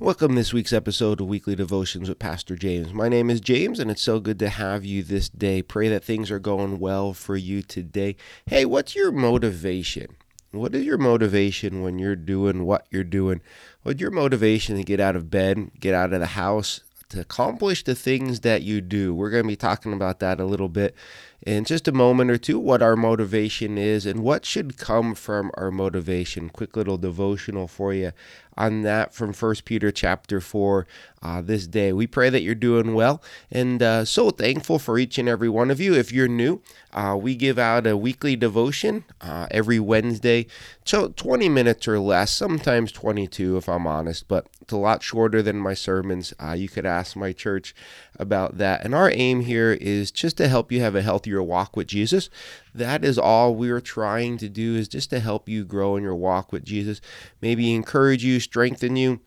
Welcome to this week's episode of Weekly Devotions with Pastor James. My name is James, and it's so good to have you this day. Pray that things are going well for you today. Hey, what's your motivation? What is your motivation when you're doing what you're doing? What's your motivation to get out of bed, get out of the house, to accomplish the things that you do? We're going to be talking about that a little bit in just a moment or two what our motivation is and what should come from our motivation. Quick little devotional for you on that from First Peter chapter 4 uh, this day. We pray that you're doing well and uh, so thankful for each and every one of you. If you're new, uh, we give out a weekly devotion uh, every Wednesday, so 20 minutes or less, sometimes 22 if I'm honest, but it's a lot shorter than my sermons. Uh, you could ask my church about that. And our aim here is just to help you have a healthier walk with Jesus. That is all we're trying to do is just to help you grow in your walk with Jesus, maybe encourage you, strengthen you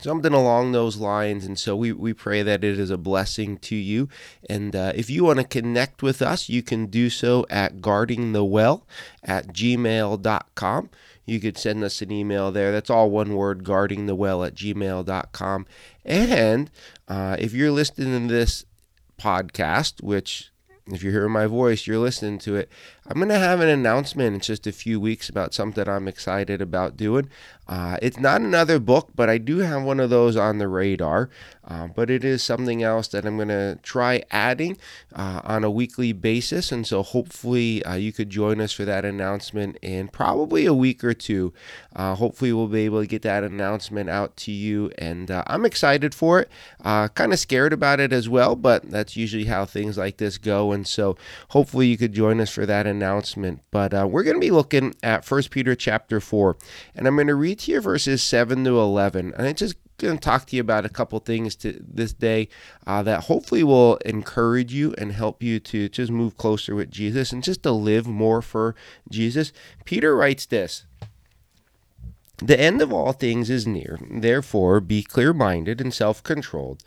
something along those lines. And so we, we pray that it is a blessing to you. And uh, if you want to connect with us, you can do so at guardingthewell at gmail.com. You could send us an email there. That's all one word, guardingthewell at gmail.com. And uh, if you're listening to this podcast, which if you're hearing my voice, you're listening to it. I'm going to have an announcement in just a few weeks about something I'm excited about doing. Uh, it's not another book, but I do have one of those on the radar. Uh, but it is something else that I'm going to try adding uh, on a weekly basis. And so hopefully uh, you could join us for that announcement in probably a week or two. Uh, hopefully we'll be able to get that announcement out to you. And uh, I'm excited for it. kind of scared about it as well, but that's usually how things like this go. And so hopefully you could join us for that announcement. But we're going to be looking at First Peter chapter 4. And I'm going to read you verses 7 to 11. And it just going to talk to you about a couple things to this day uh, that hopefully will encourage you and help you to just move closer with Jesus and just to live more for Jesus. Peter writes this. The end of all things is near. Therefore, be clear minded and self controlled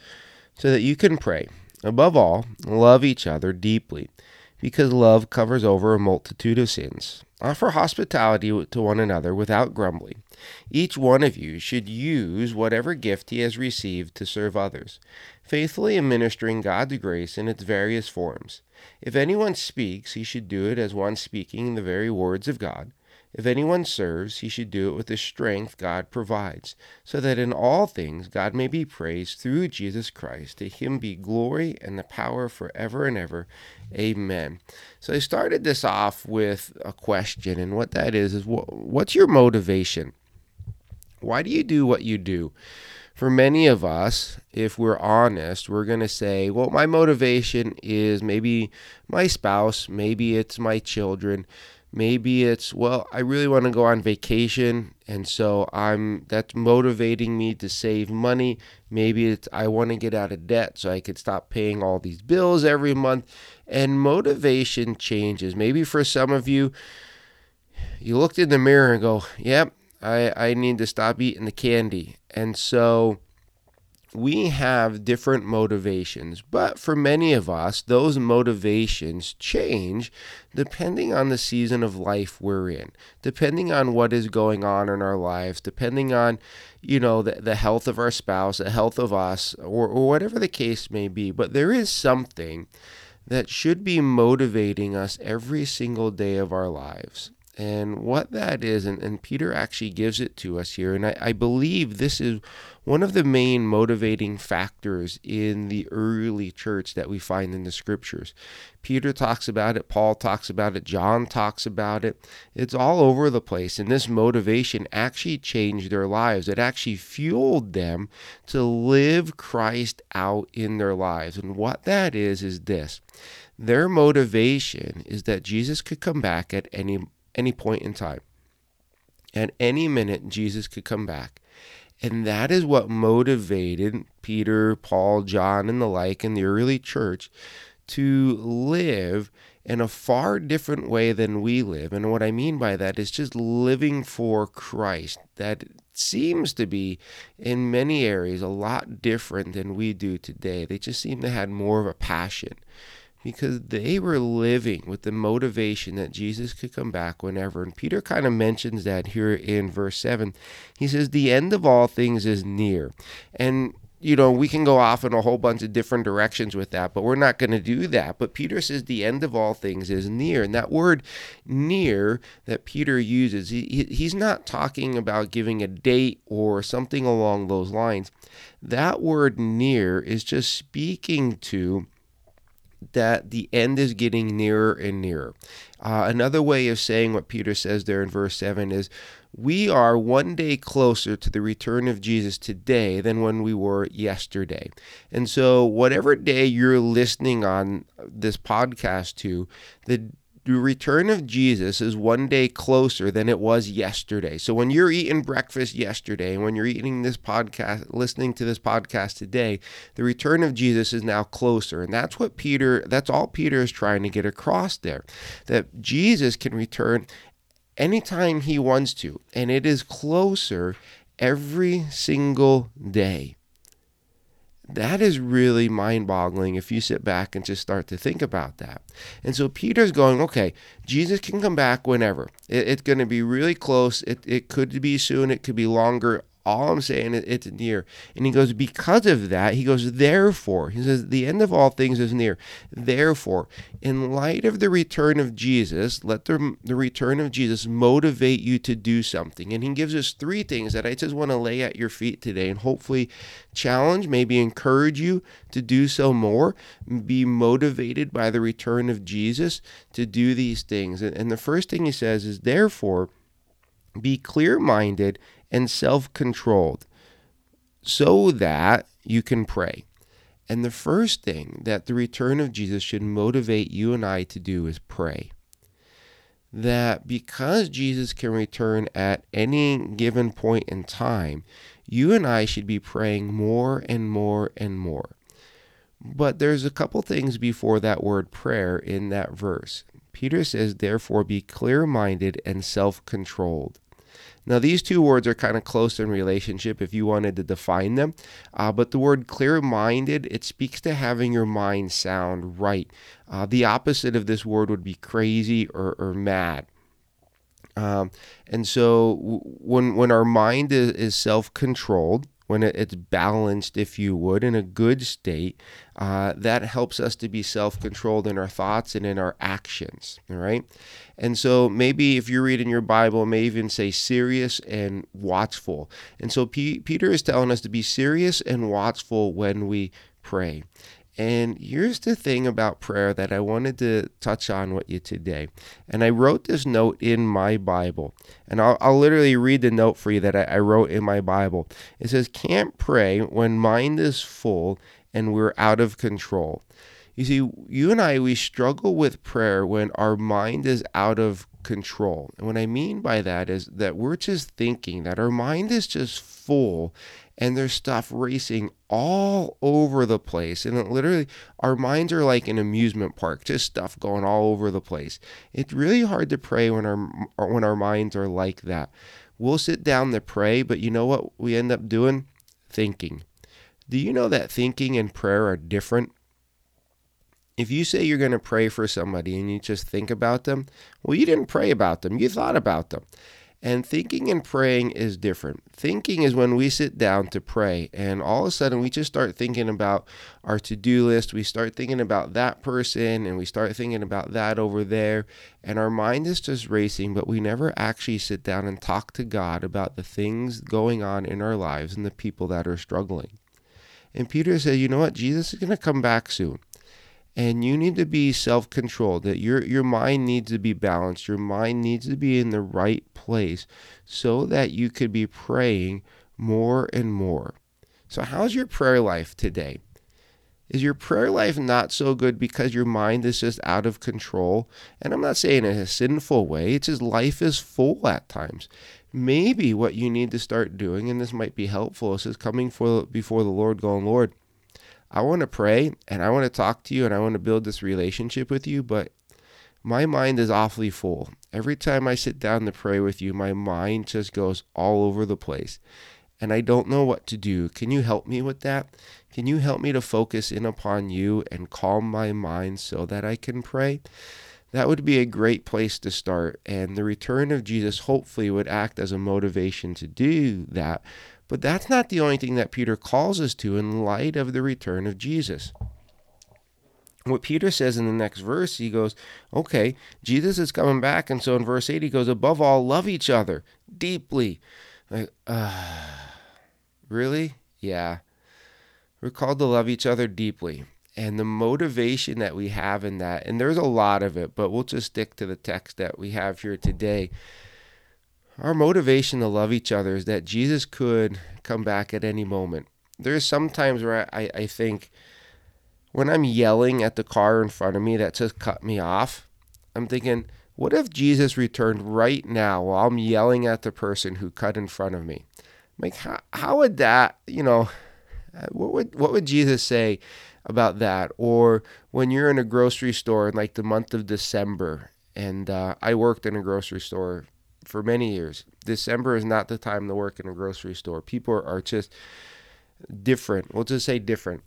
so that you can pray. Above all, love each other deeply, because love covers over a multitude of sins. Offer hospitality to one another without grumbling. Each one of you should use whatever gift he has received to serve others, faithfully administering God's grace in its various forms. If anyone speaks, he should do it as one speaking the very words of God. If anyone serves, he should do it with the strength God provides, so that in all things God may be praised through Jesus Christ. To him be glory and the power forever and ever. Amen. So I started this off with a question, and what that is is what's your motivation? Why do you do what you do? For many of us, if we're honest, we're going to say, well, my motivation is maybe my spouse, maybe it's my children, maybe it's well i really want to go on vacation and so i'm that's motivating me to save money. Maybe it's i want to get out of debt so i could stop paying all these bills every month. And motivation changes. Maybe for some of you you looked in the mirror and go yep i i need to stop eating the candy and so we have different motivations, but for many of us, those motivations change depending on the season of life we're in, depending on what is going on in our lives, depending on, you know, the, the health of our spouse, the health of us, or, or whatever the case may be. But there is something that should be motivating us every single day of our lives and what that is, and, and Peter actually gives it to us here. And I, I believe this is one of the main motivating factors in the early church that we find in the scriptures. Peter talks about it, Paul talks about it, John talks about it. It's all over the place. And this motivation actually changed their lives. It actually fueled them to live Christ out in their lives. And what that is, is this their motivation is that Jesus could come back at any any point in time. At any minute, Jesus could come back. And that is what motivated Peter, Paul, John, and the like in the early church to live in a far different way than we live. And what I mean by that is just living for Christ. That seems to be, in many areas, a lot different than we do today. They just seem to have more of a passion because they were living with the motivation that Jesus could come back whenever. And Peter kind of mentions that here in verse 7. He says, The end of all things is near. And you know, we can go off in a whole bunch of different directions with that, but we're not going to do that. But Peter says the end of all things is near. And that word near that Peter uses, he, he's not talking about giving a date or something along those lines. That word near is just speaking to that the end is getting nearer and nearer. Uh, another way of saying what Peter says there in verse 7 is we are one day closer to the return of Jesus today than when we were yesterday. And so, whatever day you're listening on this podcast to, the the return of Jesus is one day closer than it was yesterday. So when you're eating breakfast yesterday when you're eating this podcast, listening to this podcast today, the return of Jesus is now closer. And that's what Peter, that's all Peter is trying to get across there. That Jesus can return anytime he wants to, and it is closer every single day that is really mind boggling if you sit back and just start to think about that. And so Peter's going, okay, Jesus can come back whenever. It, it's going to be really close. It, it could be soon, it could be longer. All I'm saying is it's near. And he goes, because of that, he goes, therefore, he says, the end of all things is near. Therefore, in light of the return of Jesus, let the, the return of Jesus motivate you to do something. And he gives us three things that I just want to lay at your feet today and hopefully challenge, maybe encourage you to do so more. Be motivated by the return of Jesus to do these things. And, the first thing he says is, therefore, be clear minded and self controlled so that you can pray. And the first thing that the return of Jesus should motivate you and I to do is pray. That because Jesus can return at any given point in time, you and I should be praying more and more and more. But there's a couple things before that word prayer in that verse. Peter says, Therefore, be clear minded and self controlled. Now, these two words are kind of close in relationship if you wanted to define them. Uh, but the word clear minded, it speaks to having your mind sound right. Uh, the opposite of this word would be crazy or, or mad. Um, and so when, when our mind is, is self controlled, when it's balanced, if you would, in a good state, uh, that helps us to be self controlled in our thoughts and in our actions. All right. And so maybe if you're reading your Bible, it may even say serious and watchful. And so P- Peter is telling us to be serious and watchful when we pray. And here's the thing about prayer that I wanted to touch on with you today. And I wrote this note in my Bible. And I'll, I'll literally read the note for you that I, I wrote in my Bible. It says, Can't pray when mind is full and we're out of control. You see, you and I, we struggle with prayer when our mind is out of control. And what I mean by that is that we're just thinking, that our mind is just full and there's stuff racing all over the place. And literally, our minds are like an amusement park, just stuff going all over the place. It's really hard to pray when our when our minds are like that. We'll sit down to pray, but you know what we end up doing? Thinking. Do you know that thinking and prayer are different? If you say you're going to pray for somebody and you just think about them, well, you didn't pray about them, you thought about them. And thinking and praying is different. Thinking is when we sit down to pray, and all of a sudden we just start thinking about our to do list. We start thinking about that person, and we start thinking about that over there. And our mind is just racing, but we never actually sit down and talk to God about the things going on in our lives and the people that are struggling. And Peter said, You know what? Jesus is going to come back soon and you need to be self-controlled that your your mind needs to be balanced your mind needs to be in the right place so that you could be praying more and more. So how's your prayer life today? Is your prayer life not so good because your mind is just out of control? And i'm not saying in a sinful way it's just life is full at times. Maybe what you need to start doing and this might be helpful is just coming for before the lord going lord I want to pray and I want to talk to you and I want to build this relationship with you, but my mind is awfully full. Every time I sit down to pray with you, my mind just goes all over the place. and I don't know what to do. Can you help me with that? Can you help me to focus in upon you and calm my mind so that I can pray? That would be a great place to start. And the return of Jesus hopefully would act as a motivation to do that. But that's not the only thing that Peter calls us to in light of the return of Jesus what Peter says in the next verse, he goes, okay, Jesus is coming back. And so in verse 8, he goes, above all, love each other deeply. Like, uh, really? Yeah. We're called to love each other deeply. And the motivation that we have in that, and there's a lot of it, but we'll just stick to the text that we have here today. Our motivation to love each other is that Jesus could come back at any moment. There's sometimes where I, I think, when I'm yelling at the car in front of me that just cut me off, I'm thinking, what if Jesus returned right now while I'm yelling at the person who cut in front of me? Like, how, how would that, you know, what would what would Jesus say about that? Or when you're in a grocery store in like the month of December, and uh, I worked in a grocery store for many years. December is not the time to work in a grocery store. People are just different. We'll just say different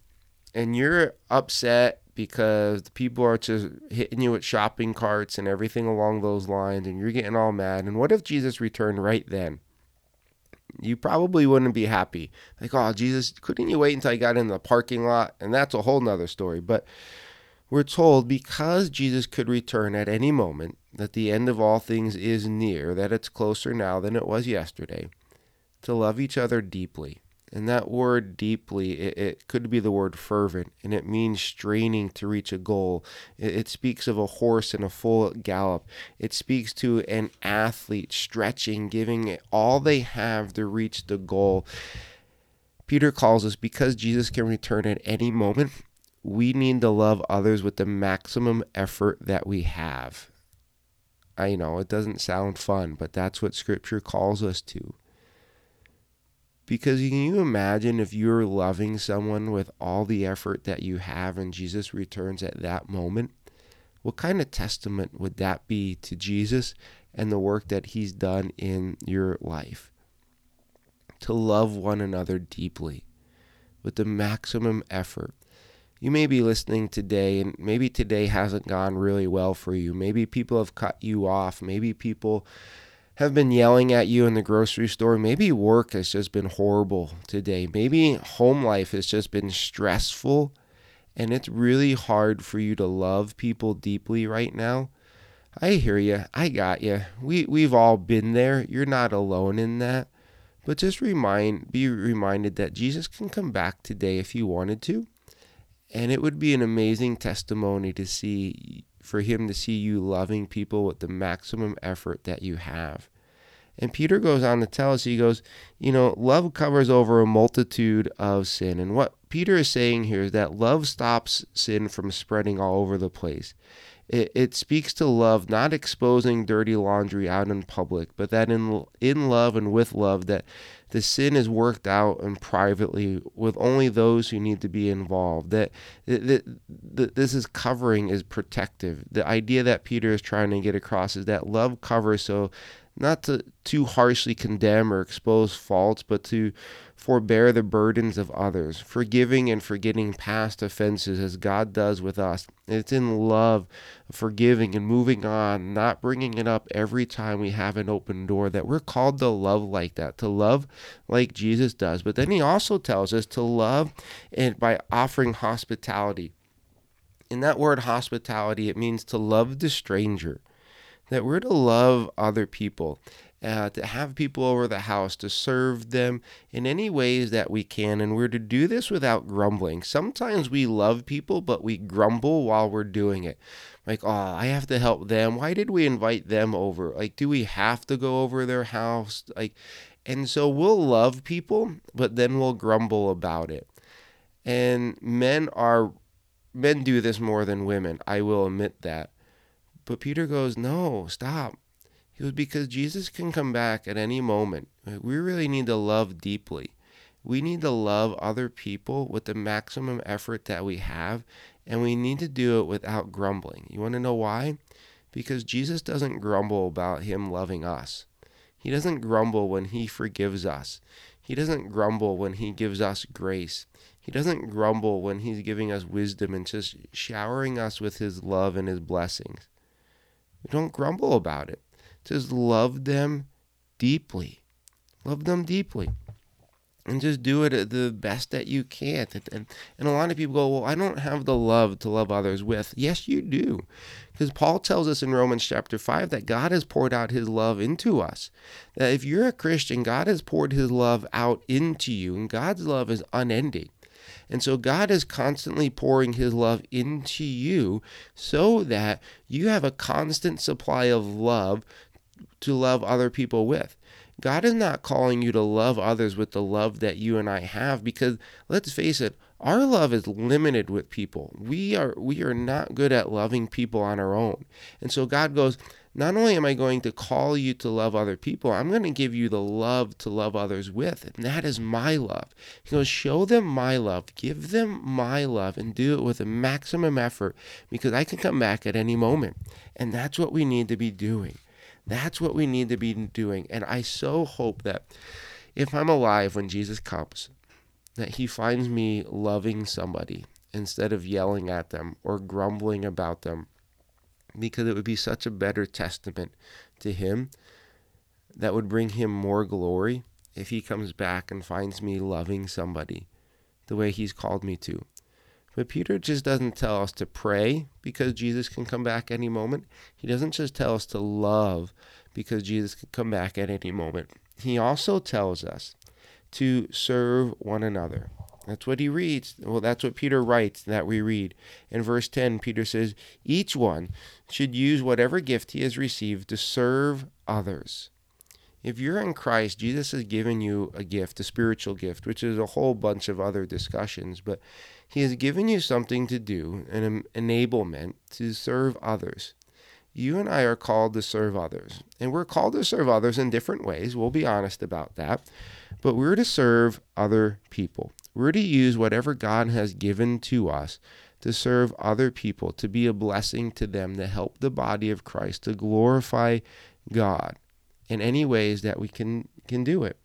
and you're upset because the people are just hitting you with shopping carts and everything along those lines, and you're getting all mad. And what if Jesus returned right then? You probably wouldn't be happy. Like, oh, Jesus, couldn't you wait until I got in the parking lot? And that's a whole nother story. But we're told because Jesus could return at any moment, that the end of all things is near, that it's closer now than it was yesterday, to love each other deeply and that word deeply, it, it, could be the word fervent, and it means straining to reach a goal. It, it speaks of a horse in a full gallop. It speaks to an athlete stretching, giving all they have to reach the goal. Peter calls us because Jesus can return at any moment, we need to love others with the maximum effort that we have. I know it doesn't sound fun, but that's what Scripture calls us to. Because can you imagine if you're loving someone with all the effort that you have and Jesus returns at that moment? What kind of testament would that be to Jesus and the work that he's done in your life? To love one another deeply with the maximum effort. You may be listening today, and maybe today hasn't gone really well for you. Maybe people have cut you off. Maybe people have been yelling at you in the grocery store. Maybe work has just been horrible today. Maybe home life has just been stressful and it's really hard for you to love people deeply right now. I hear you. I got you. We we've all been there. You're not alone in that. But just remind be reminded that Jesus can come back today if you wanted to. And it would be an amazing testimony to see for him to see you loving people with the maximum effort that you have. And Peter goes on to tell us, he goes, you know, love covers over a multitude of sin. And what Peter is saying here is that love stops sin from spreading all over the place. It, it speaks to love, not exposing dirty laundry out in public, but that in in love and with love, that the sin is worked out and privately with only those who need to be involved. That, that, that this is covering is protective. The idea that Peter is trying to get across is that love covers so not to too harshly condemn or expose faults, but to forbear the burdens of others, forgiving and forgetting past offenses as God does with us. It's in love, forgiving and moving on, not bringing it up every time we have an open door that we're called to love like that, to love like Jesus does. But then he also tells us to love and by offering hospitality. In that word hospitality, it means to love the stranger that we're to love other people, uh, to have people over the house, to serve them in any ways that we can. And we're to do this without grumbling. Sometimes we love people, but we grumble while we're doing it. Like, oh, I have to help them. Why did we invite them over? Like, do we have to go over their house? Like, and so we'll love people, but then we'll grumble about it. And men are men do this more than women. I will admit that. But Peter goes, No, stop. He goes, Because Jesus can come back at any moment. We really need to love deeply. We need to love other people with the maximum effort that we have, and we need to do it without grumbling. You want to know why? Because Jesus doesn't grumble about Him loving us. He doesn't grumble when He forgives us. He doesn't grumble when He gives us grace. He doesn't grumble when He's giving us wisdom and just showering us with His love and His blessings. We don't grumble about it. Just love them deeply. Love them deeply. And just do it the best that you can. And, and a lot of people go, Well, I don't have the love to love others with. Yes, you do. Because Paul tells us in Romans chapter 5 that God has poured out his love into us. That if you're a Christian, God has poured his love out into you, and God's love is unending. And so God is constantly pouring his love into you so that you have a constant supply of love to love other people with. God is not calling you to love others with the love that you and I have because let's face it, our love is limited with people. We are we are not good at loving people on our own. And so God goes, not only am I going to call you to love other people, I'm going to give you the love to love others with. And that is my love. He goes, show them my love, give them my love, and do it with a maximum effort because I can come back at any moment. And that's what we need to be doing. That's what we need to be doing. And I so hope that if I'm alive when Jesus comes, that he finds me loving somebody instead of yelling at them or grumbling about them because it would be such a better testament to him that would bring him more glory if he comes back and finds me loving somebody the way he's called me to. But Peter just doesn't tell us to pray because Jesus can come back any moment. He doesn't just tell us to love because Jesus can come back at any moment. He also tells us to serve one another. That's what he reads. Well, that's what Peter writes that we read. In verse 10, Peter says, Each one should use whatever gift he has received to serve others. If you're in Christ, Jesus has given you a gift, a spiritual gift, which is a whole bunch of other discussions, but he has given you something to do, an enablement to serve others. You and I are called to serve others, and we're called to serve others in different ways. We'll be honest about that. But we're to serve other people. We're to use whatever God has given to us to serve other people, to be a blessing to them, to help the body of Christ, to glorify God in any ways that we can can do it.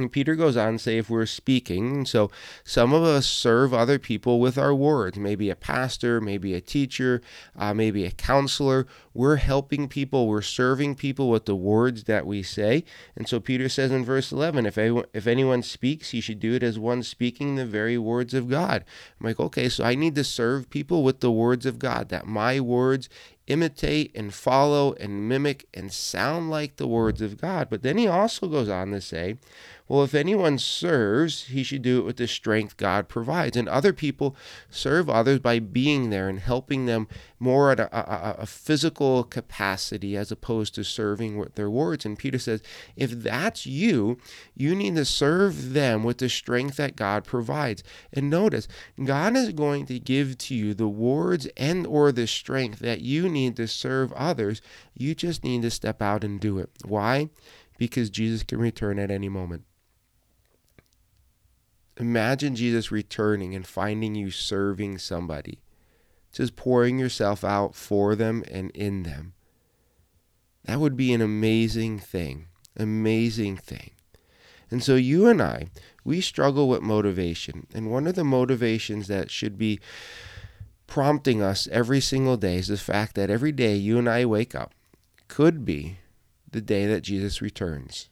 And Peter goes on to say if we're speaking, so some of us serve other people with our words, maybe a pastor, maybe a teacher, uh, maybe a counselor. We're helping people, we're serving people with the words that we say. And so Peter says in verse 11, if, anyone, if anyone speaks, he should do it as one speaking the very words of God. I'm like, okay, so I need to serve people with the words of God, that my words imitate and follow and mimic and sound like the words of God. But then he also goes on to say, well, if anyone serves, he should do it with the strength God provides. And other people serve others by being there and helping them more at a, a, a physical capacity as opposed to serving with their words. And Peter says, if that's you, you need to serve them with the strength that God provides. And notice, God is going to give to you the words and or the strength that you need to serve others. You just need to step out and do it. Why? Because Jesus can return at any moment. Imagine Jesus returning and finding you serving somebody, just pouring yourself out for them and in them. That would be an amazing thing. Amazing thing. And so you and I, we struggle with motivation. And one of the motivations that should be prompting us every single day is the fact that every day you and I wake up could be the day that Jesus returns.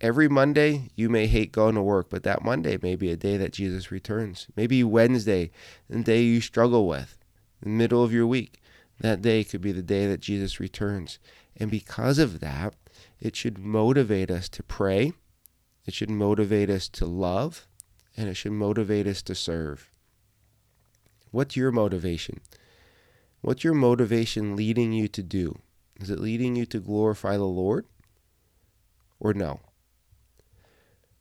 Every Monday, you may hate going to work, but that Monday may be a day that Jesus returns. Maybe Wednesday, the day you struggle with, the middle of your week. That day could be the day that Jesus returns. And because of that, it should motivate us to pray, it should motivate us to love, and it should motivate us to serve. What's your motivation? What's your motivation leading you to do? Is it leading you to glorify the Lord or no?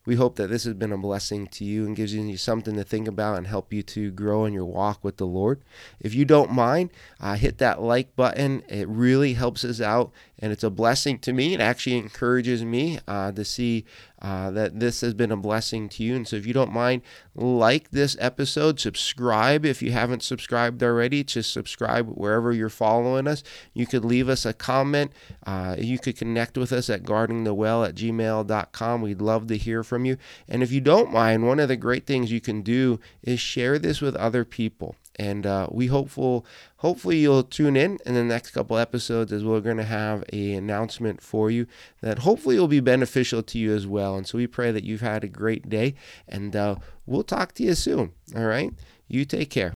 We hope that this has been a blessing to you and gives you something to think about and help you to grow in your walk with the Lord. If you don't mind, uh, hit that like button. It really helps us out and it's a blessing to me. It actually encourages me uh, to see uh, that this has been a blessing to you. And so, if you don't mind, like this episode, subscribe if you haven't subscribed already. Just subscribe wherever you're following us. You could leave us a comment. Uh, you could connect with us at guardingthewell at gmail.com. We'd love to hear from you. And if you don't mind, one of the great things you can do is share this with other people and uh, we hopeful hopefully you'll tune in in the next couple episodes as we're going to have a announcement for you that hopefully will be beneficial to you as well. And so we pray that you've had a great day and uh, we'll talk to you soon. All right? You take care